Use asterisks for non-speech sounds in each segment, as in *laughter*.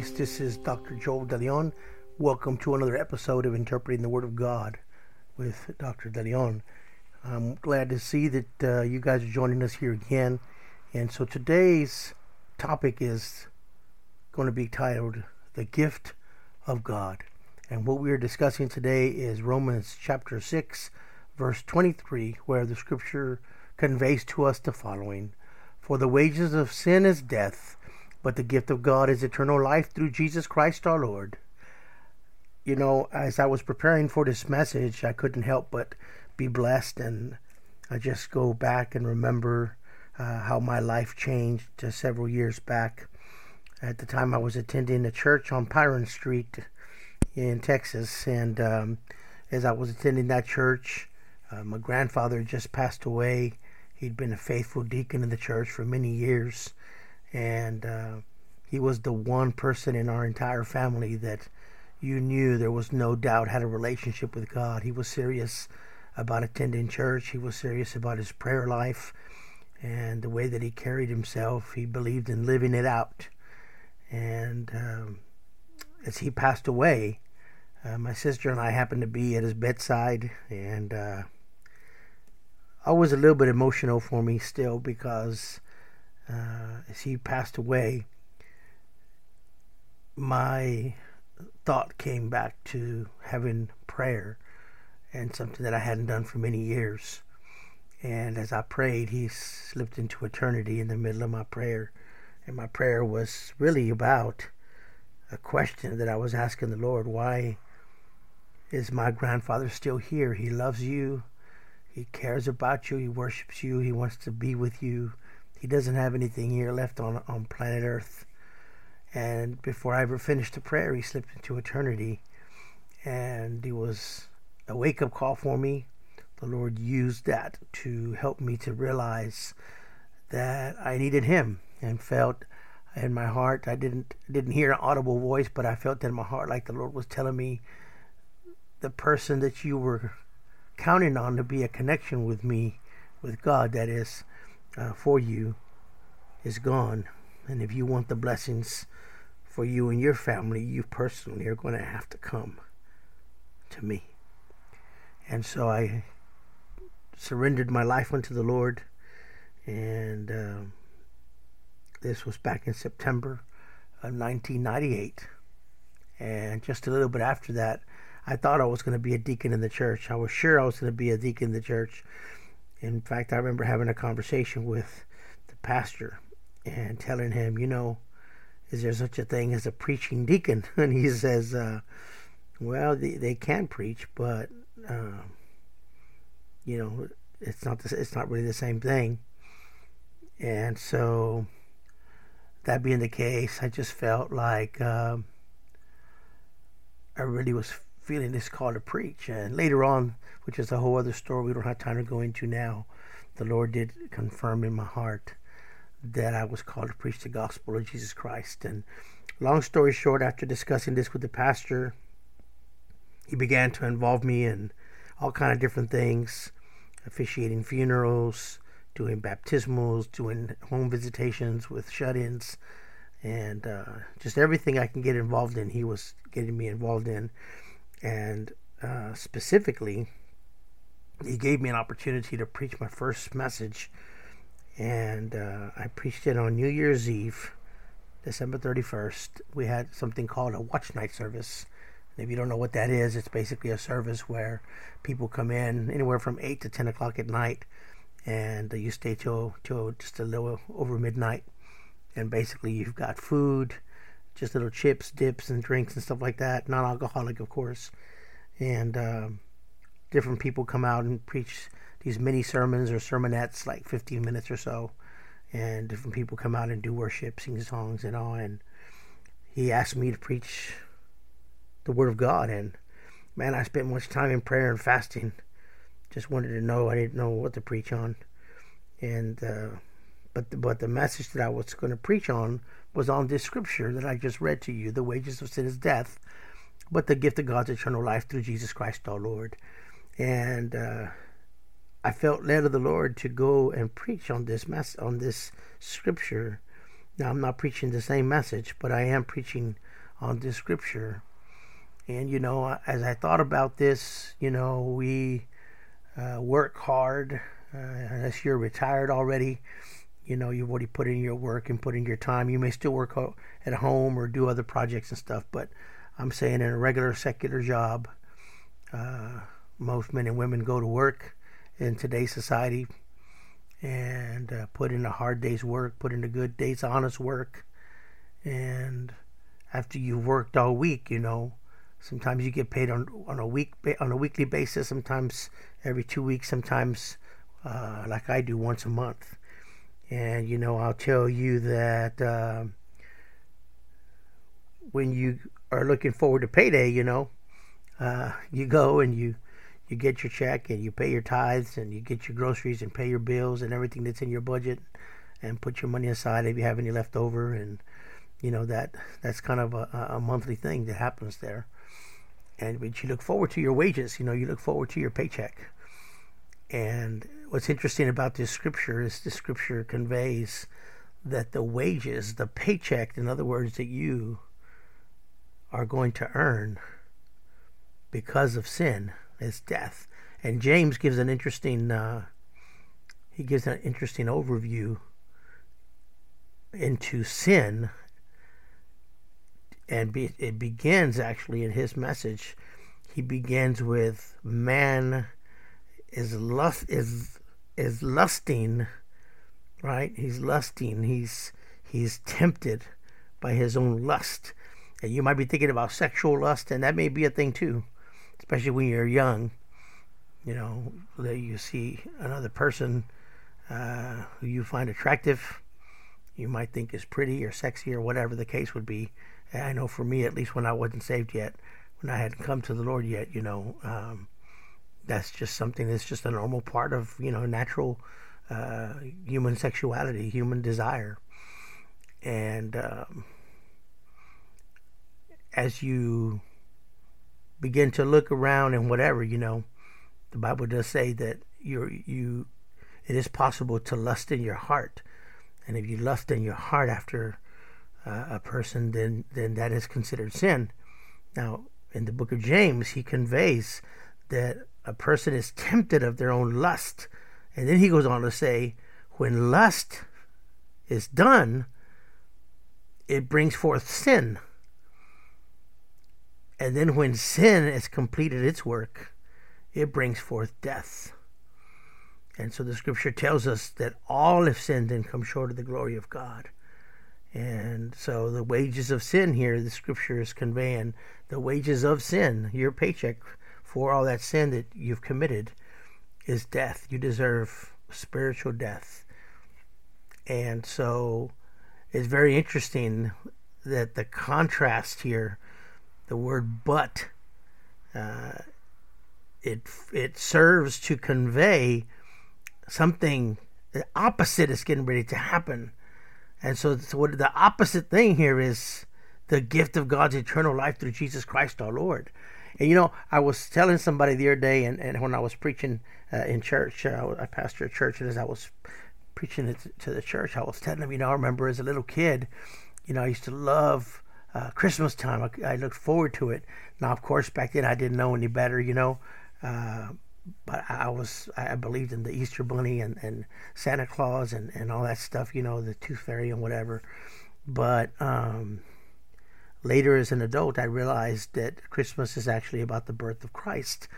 Christ. This is Dr. Joel De Leon. Welcome to another episode of Interpreting the Word of God with Dr. De Leon. I'm glad to see that uh, you guys are joining us here again. And so today's topic is going to be titled The Gift of God. And what we are discussing today is Romans chapter 6, verse 23, where the scripture conveys to us the following For the wages of sin is death but the gift of God is eternal life through Jesus Christ our Lord. You know, as I was preparing for this message, I couldn't help but be blessed, and I just go back and remember uh, how my life changed several years back. At the time, I was attending a church on Pyron Street in Texas, and um, as I was attending that church, uh, my grandfather just passed away. He'd been a faithful deacon in the church for many years and uh, he was the one person in our entire family that you knew there was no doubt had a relationship with God. He was serious about attending church. He was serious about his prayer life and the way that he carried himself. He believed in living it out. And um, as he passed away, uh, my sister and I happened to be at his bedside, and uh, I was a little bit emotional for me still because uh, as he passed away, my thought came back to having prayer and something that I hadn't done for many years. And as I prayed, he slipped into eternity in the middle of my prayer. And my prayer was really about a question that I was asking the Lord why is my grandfather still here? He loves you, he cares about you, he worships you, he wants to be with you. He doesn't have anything here left on, on planet Earth. And before I ever finished the prayer, he slipped into eternity. And it was a wake up call for me. The Lord used that to help me to realize that I needed Him and felt in my heart I didn't didn't hear an audible voice, but I felt in my heart like the Lord was telling me the person that you were counting on to be a connection with me, with God, that is, uh, for you is gone. And if you want the blessings for you and your family, you personally are going to have to come to me. And so I surrendered my life unto the Lord. And uh, this was back in September of 1998. And just a little bit after that, I thought I was going to be a deacon in the church. I was sure I was going to be a deacon in the church. In fact, I remember having a conversation with the pastor and telling him, you know, is there such a thing as a preaching deacon? *laughs* And he says, uh, well, they, they can preach, but, uh, you know, it's not, the, it's not really the same thing. And so, that being the case, I just felt like uh, I really was feeling this call to preach. And later on, which is a whole other story we don't have time to go into now, the Lord did confirm in my heart that I was called to preach the gospel of Jesus Christ. And long story short, after discussing this with the pastor, he began to involve me in all kind of different things, officiating funerals, doing baptismals, doing home visitations with shut-ins, and uh, just everything I can get involved in. He was getting me involved in and uh, specifically, he gave me an opportunity to preach my first message, and uh, I preached it on New Year's Eve, December 31st. We had something called a watch night service. And if you don't know what that is, it's basically a service where people come in anywhere from 8 to 10 o'clock at night, and you stay till, till just a little over midnight. And basically, you've got food, just little chips, dips, and drinks and stuff like that. Non alcoholic, of course. And uh, different people come out and preach these mini sermons or sermonettes, like 15 minutes or so. And different people come out and do worship, sing songs, and all. And he asked me to preach the Word of God. And man, I spent much time in prayer and fasting. Just wanted to know. I didn't know what to preach on. And, uh, but, the, but the message that I was going to preach on was on this scripture that I just read to you. The wages of sin is death, but the gift of God's eternal life through Jesus Christ our Lord. And uh, I felt led of the Lord to go and preach on this mess on this scripture Now, I'm not preaching the same message, but I am preaching on this scripture. And, you know, as I thought about this, you know, we uh, work hard. Uh, unless you're retired already, you know, you've already put in your work and put in your time. You may still work at home or do other projects and stuff, but I'm saying in a regular secular job, uh, most men and women go to work in today's society and uh, put in a hard day's work, put in a good day's honest work. And after you've worked all week, you know, sometimes you get paid on on a week on a weekly basis, sometimes every two weeks, sometimes uh, like I do once a month. And you know, I'll tell you that uh, when you are looking forward to payday, you know, uh, *laughs* you go and you you get your check and you pay your tithes and you get your groceries and pay your bills and everything that's in your budget and put your money aside if you have any left over. And you know that that's kind of a, a monthly thing that happens there. And but you look forward to your wages you know you look forward to your paycheck and what's interesting about this scripture is the scripture conveys that the wages the paycheck in other words that you are going to earn because of sin is death. And James gives an interesting uh, he gives an interesting overview into sin, and be, it begins actually in his message. He begins with man is lust is is lusting, right? He's lusting. He's he's tempted by his own lust. And you might be thinking about sexual lust, and that may be a thing too especially when you're young, you know, that you see another person uh, who you find attractive, you might think is pretty or sexy or whatever the case would be. And I know for me, at least when I wasn't saved yet, when I hadn't come to the Lord yet, you know, um, that's just something that's just a normal part of, you know, natural uh, human sexuality, human desire. And um, as you begin to look around and whatever, you know, the Bible does say that you're you it is possible to lust in your heart. And if you lust in your heart after uh, a person, then then that is considered sin. Now, in the book of James, he conveys that a person is tempted of their own lust. And then he goes on to say, when lust is done, it brings forth sin. And then when sin has completed its work, it brings forth death. And so the scripture tells us that all have sinned and come short of the glory of God. And so the wages of sin here, the scripture is conveying the wages of sin, your paycheck for all that sin that you've committed is death. You deserve spiritual death. And so it's very interesting that the contrast here the word but uh, it it serves to convey something the opposite is getting ready to happen and so, so what the opposite thing here is the gift of God's eternal life through Jesus Christ our Lord and you know I was telling somebody the other day and, and when I was preaching uh, in church uh, I pastor a church and as I was preaching it to the church I was telling them you know I remember as a little kid you know I used to love uh, Christmas time. I, I, looked forward to it. Now, of course, back then I didn't know any better, you know. Uh, but I was I believed in the Easter Bunny and, and Santa Claus and, and all that stuff, you know, the Tooth Fairy and whatever. But um, later, as an adult, I realized that Christmas is actually about the birth of Christ.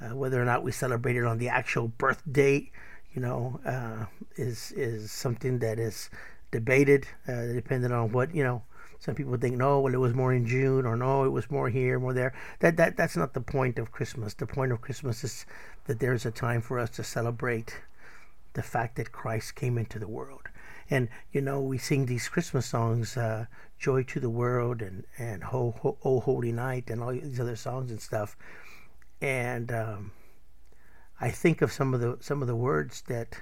Uh, whether or not we celebrate it on the actual birth date, you know, uh, is is something that is debated, uh, depending on what you know some people think, no, well, it was more in June, or no, it was more here, more there. That that that's not the point of Christmas. The point of Christmas is that there's a time for us to celebrate the fact that Christ came into the world. And you know, we sing these Christmas songs, uh, "Joy to the World" and and "Ho, Ho Oh Holy Night" and all these other songs and stuff. And um, I think of some of the some of the words that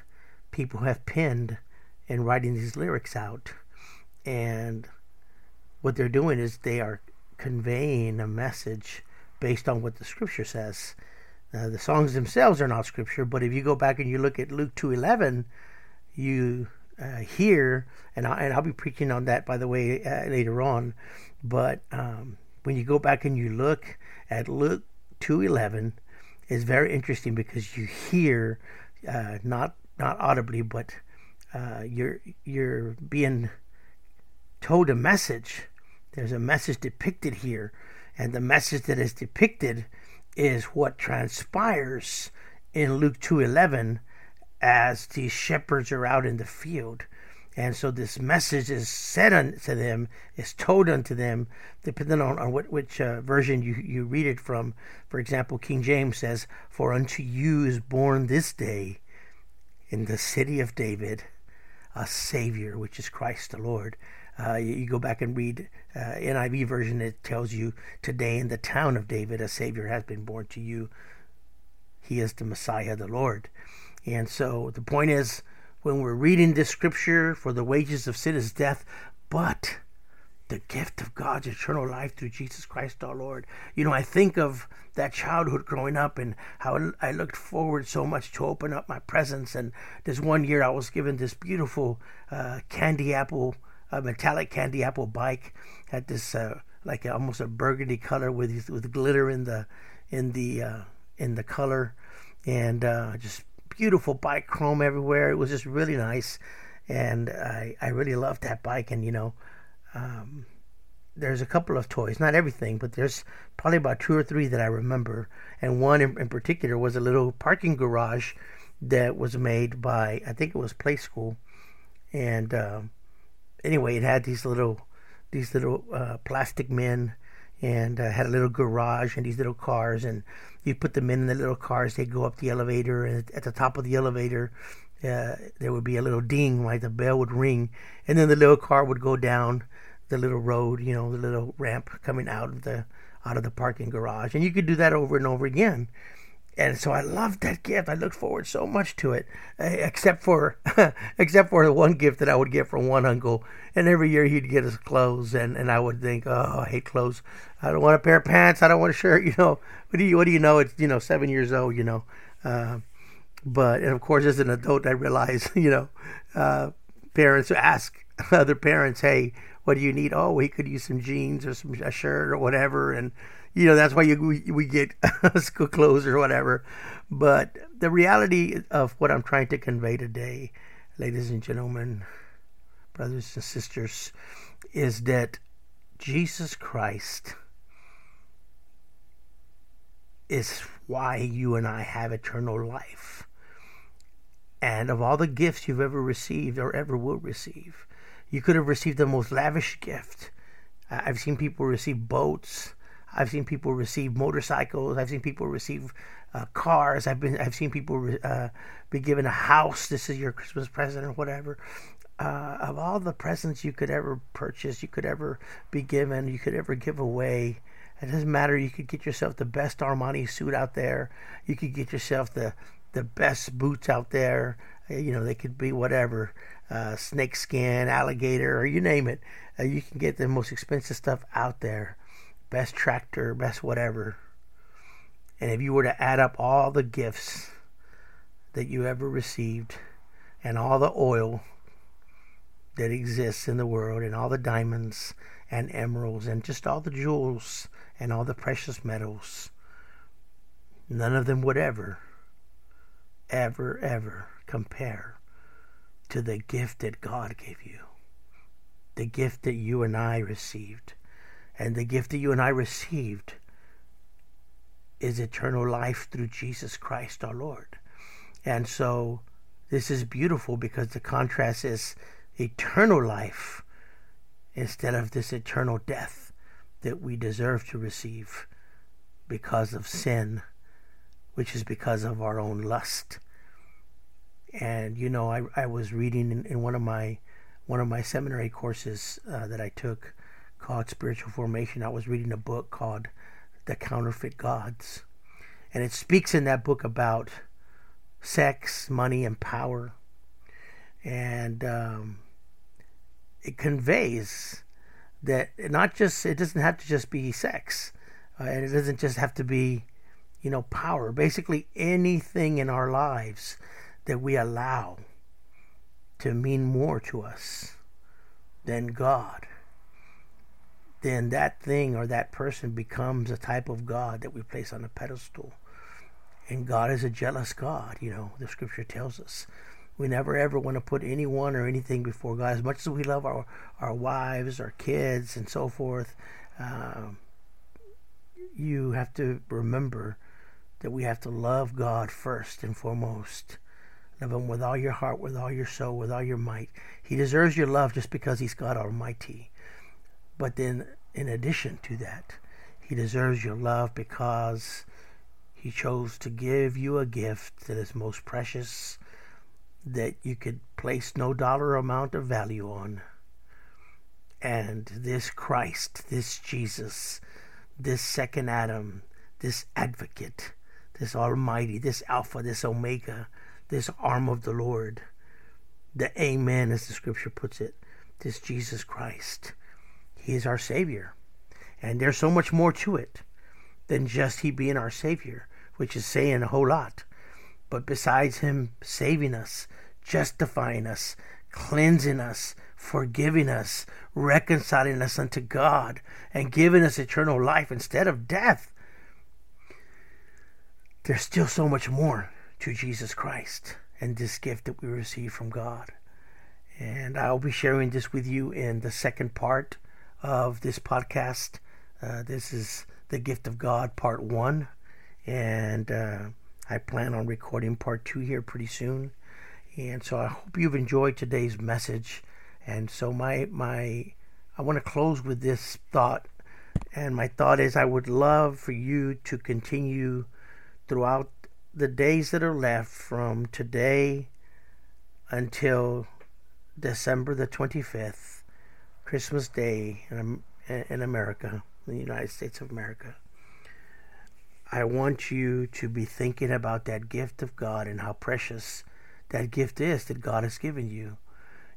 people have penned in writing these lyrics out, and what they're doing is they are conveying a message based on what the scripture says. Uh, the songs themselves are not scripture, but if you go back and you look at Luke 2:11, you uh, here, and, I, and I'll be preaching on that, by the way, uh, later on. But um, when you go back and you look at Luke 2.11, it's very interesting because you hear, uh, not not audibly, but uh, you're you're being told a message. There's a message depicted here, and the message that is depicted is what transpires in Luke 2:11 as these shepherds are out in the field. And so this message is said unto them, is told unto them, depending on, on what, which uh, version you, you read it from. For example, King James says, For unto you is born this day in the city of David a Savior, which is Christ the Lord. Uh, you, you, go back and read uh, NIV version, it tells you, Today in the town of David a Savior has been born to you. He is the Messiah, the Lord. And so the point is, when we're reading this scripture, for the wages of sin is death, but the gift of God's eternal life through Jesus Christ our Lord. You know, I think of that childhood growing up and how I looked forward so much to open up my presents. And this one year I was given this beautiful uh, candy apple, uh, metallic candy apple bike. Had this uh, like almost a burgundy color with with glitter in the in the uh, in the color, and uh, just beautiful bike, chrome everywhere. It was just really nice, and I I really loved that bike. And you know, um, there's a couple of toys, not everything, but there's probably about two or three that I remember. And one in, in particular was a little parking garage that was made by I think it was Playskool, and uh, anyway, it had these little these little uh, plastic men and uh, had a little garage and these little cars and you put them in the little cars they'd go up the elevator and at the top of the elevator uh, there would be a little ding like the bell would ring and then the little car would go down the little road you know the little ramp coming out of the out of the parking garage and you could do that over and over again and so I loved that gift. I looked forward so much to it, eh, except for *laughs* except for the one gift that I would get from one uncle. And every year he'd get us clothes, and, and I would think, oh, I hate clothes. I don't want a pair of pants. I don't want a shirt. *laughs* You know, what do you what do you know? It's you know seven years old. You know, uh, but and of course as an adult I realize *laughs* you know uh, parents ask other parents, hey, what do you need? Oh, we could use some jeans or some a shirt or whatever, and you know that's why you, we, we get *laughs* school clothes or whatever. But the reality of what I'm trying to convey today, ladies and gentlemen, brothers and sisters, is that Jesus Christ is why you and I have eternal life. And of all the gifts you've ever received or ever will receive, you could have received the most lavish gift. I've seen people receive boats. I've seen people receive motorcycles. I've seen people receive uh, cars. I've been I've seen people uh, be given a house. This is your Christmas present or whatever. Uh, of all the presents you could ever purchase, you could ever be given, you could ever give away. It doesn't matter. You could get yourself the best Armani suit out there. You could get yourself the the best boots out there. Uh, you know, they could be whatever, uh, snake skin, alligator, or you name it. Uh, you can get the most expensive stuff out there best tractor, best whatever. And if you were to add up all the gifts that you ever received and all the oil that exists in the world and all the diamonds and emeralds and just all the jewels and all the precious metals, none of them would ever, ever, ever compare to the gift that God gave you. The gift that you and I received and the gift that you and I received is eternal life through Jesus Christ our Lord. And so this is beautiful because the contrast is eternal life instead of this eternal death that we deserve to receive because of sin, which is because of our own lust. And you know, I, I was reading in, in one of my one of my seminary courses uh, that I took called Spiritual Formation. I was reading a book called The Counterfeit Gods. And it speaks in that book about sex, money, and power. And um, it conveys that not just, it doesn't have to just be sex. Uh, and it doesn't just have to be, you know, power. Basically, anything in our lives that we allow to mean more to us than God, then that thing or that person becomes a type of God that we place on a pedestal. And God is a jealous God, you know, the scripture tells us. We never ever want to put anyone or anything before God. As much as we love our, our wives, our kids, and so forth, um, you have to remember that we have to love God first and foremost. Love Him with all your heart, with all your soul, with all your might. He deserves your love just because He's God Almighty. But then, in addition to that, He deserves your love because He chose to give you a gift that is most precious, that you could place no dollar amount of value on. And this Christ, this Jesus, this second Adam, this advocate, this Almighty, this Alpha, this Omega, this arm of the Lord, the Amen, as the scripture puts it, this Jesus Christ. He is our Savior. And there's so much more to it than just He being our Savior, which is saying a whole lot. But besides Him saving us, justifying us, cleansing us, forgiving us, reconciling us unto God, and giving us eternal life instead of death. There's still so much more to Jesus Christ and this gift that we receive from God. And I'll be sharing this with you in the second part of this podcast. Uh, this is the gift of God, part one. And uh, I plan on recording part two here pretty soon. And so I hope you've enjoyed today's message. And so my my I want to close with this thought. And my thought is I would love for you to continue throughout the days that are left from today until December the 25th, Christmas Day in, in America, the United States of America. I want you to be thinking about that gift of God and how precious that gift is that God has given you.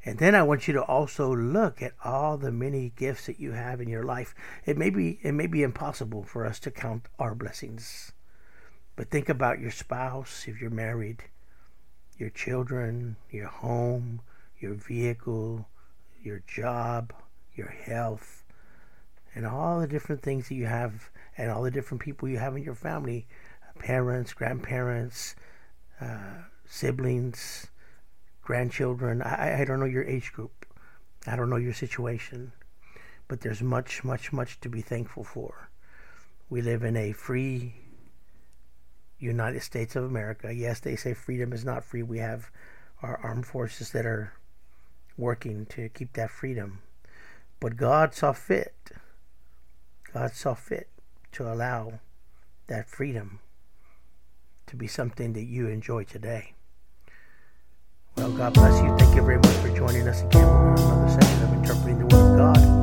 And then I want you to also look at all the many gifts that you have in your life. It may be it may be impossible for us to count our blessings. But think about your spouse if you're married, your children, your home, your vehicle, your job, your health, and all the different things that you have and all the different people you have in your family parents, grandparents, uh, siblings, grandchildren. I, I don't know your age group. I don't know your situation. But there's much, much, much to be thankful for. We live in a free United States of America. Yes, they say freedom is not free. We have our armed forces that are working to keep that freedom. But God saw fit, God saw fit to allow that freedom to be something that you enjoy today. Well, God bless you. Thank you very much for joining us again for another session of Interpreting the Word of God.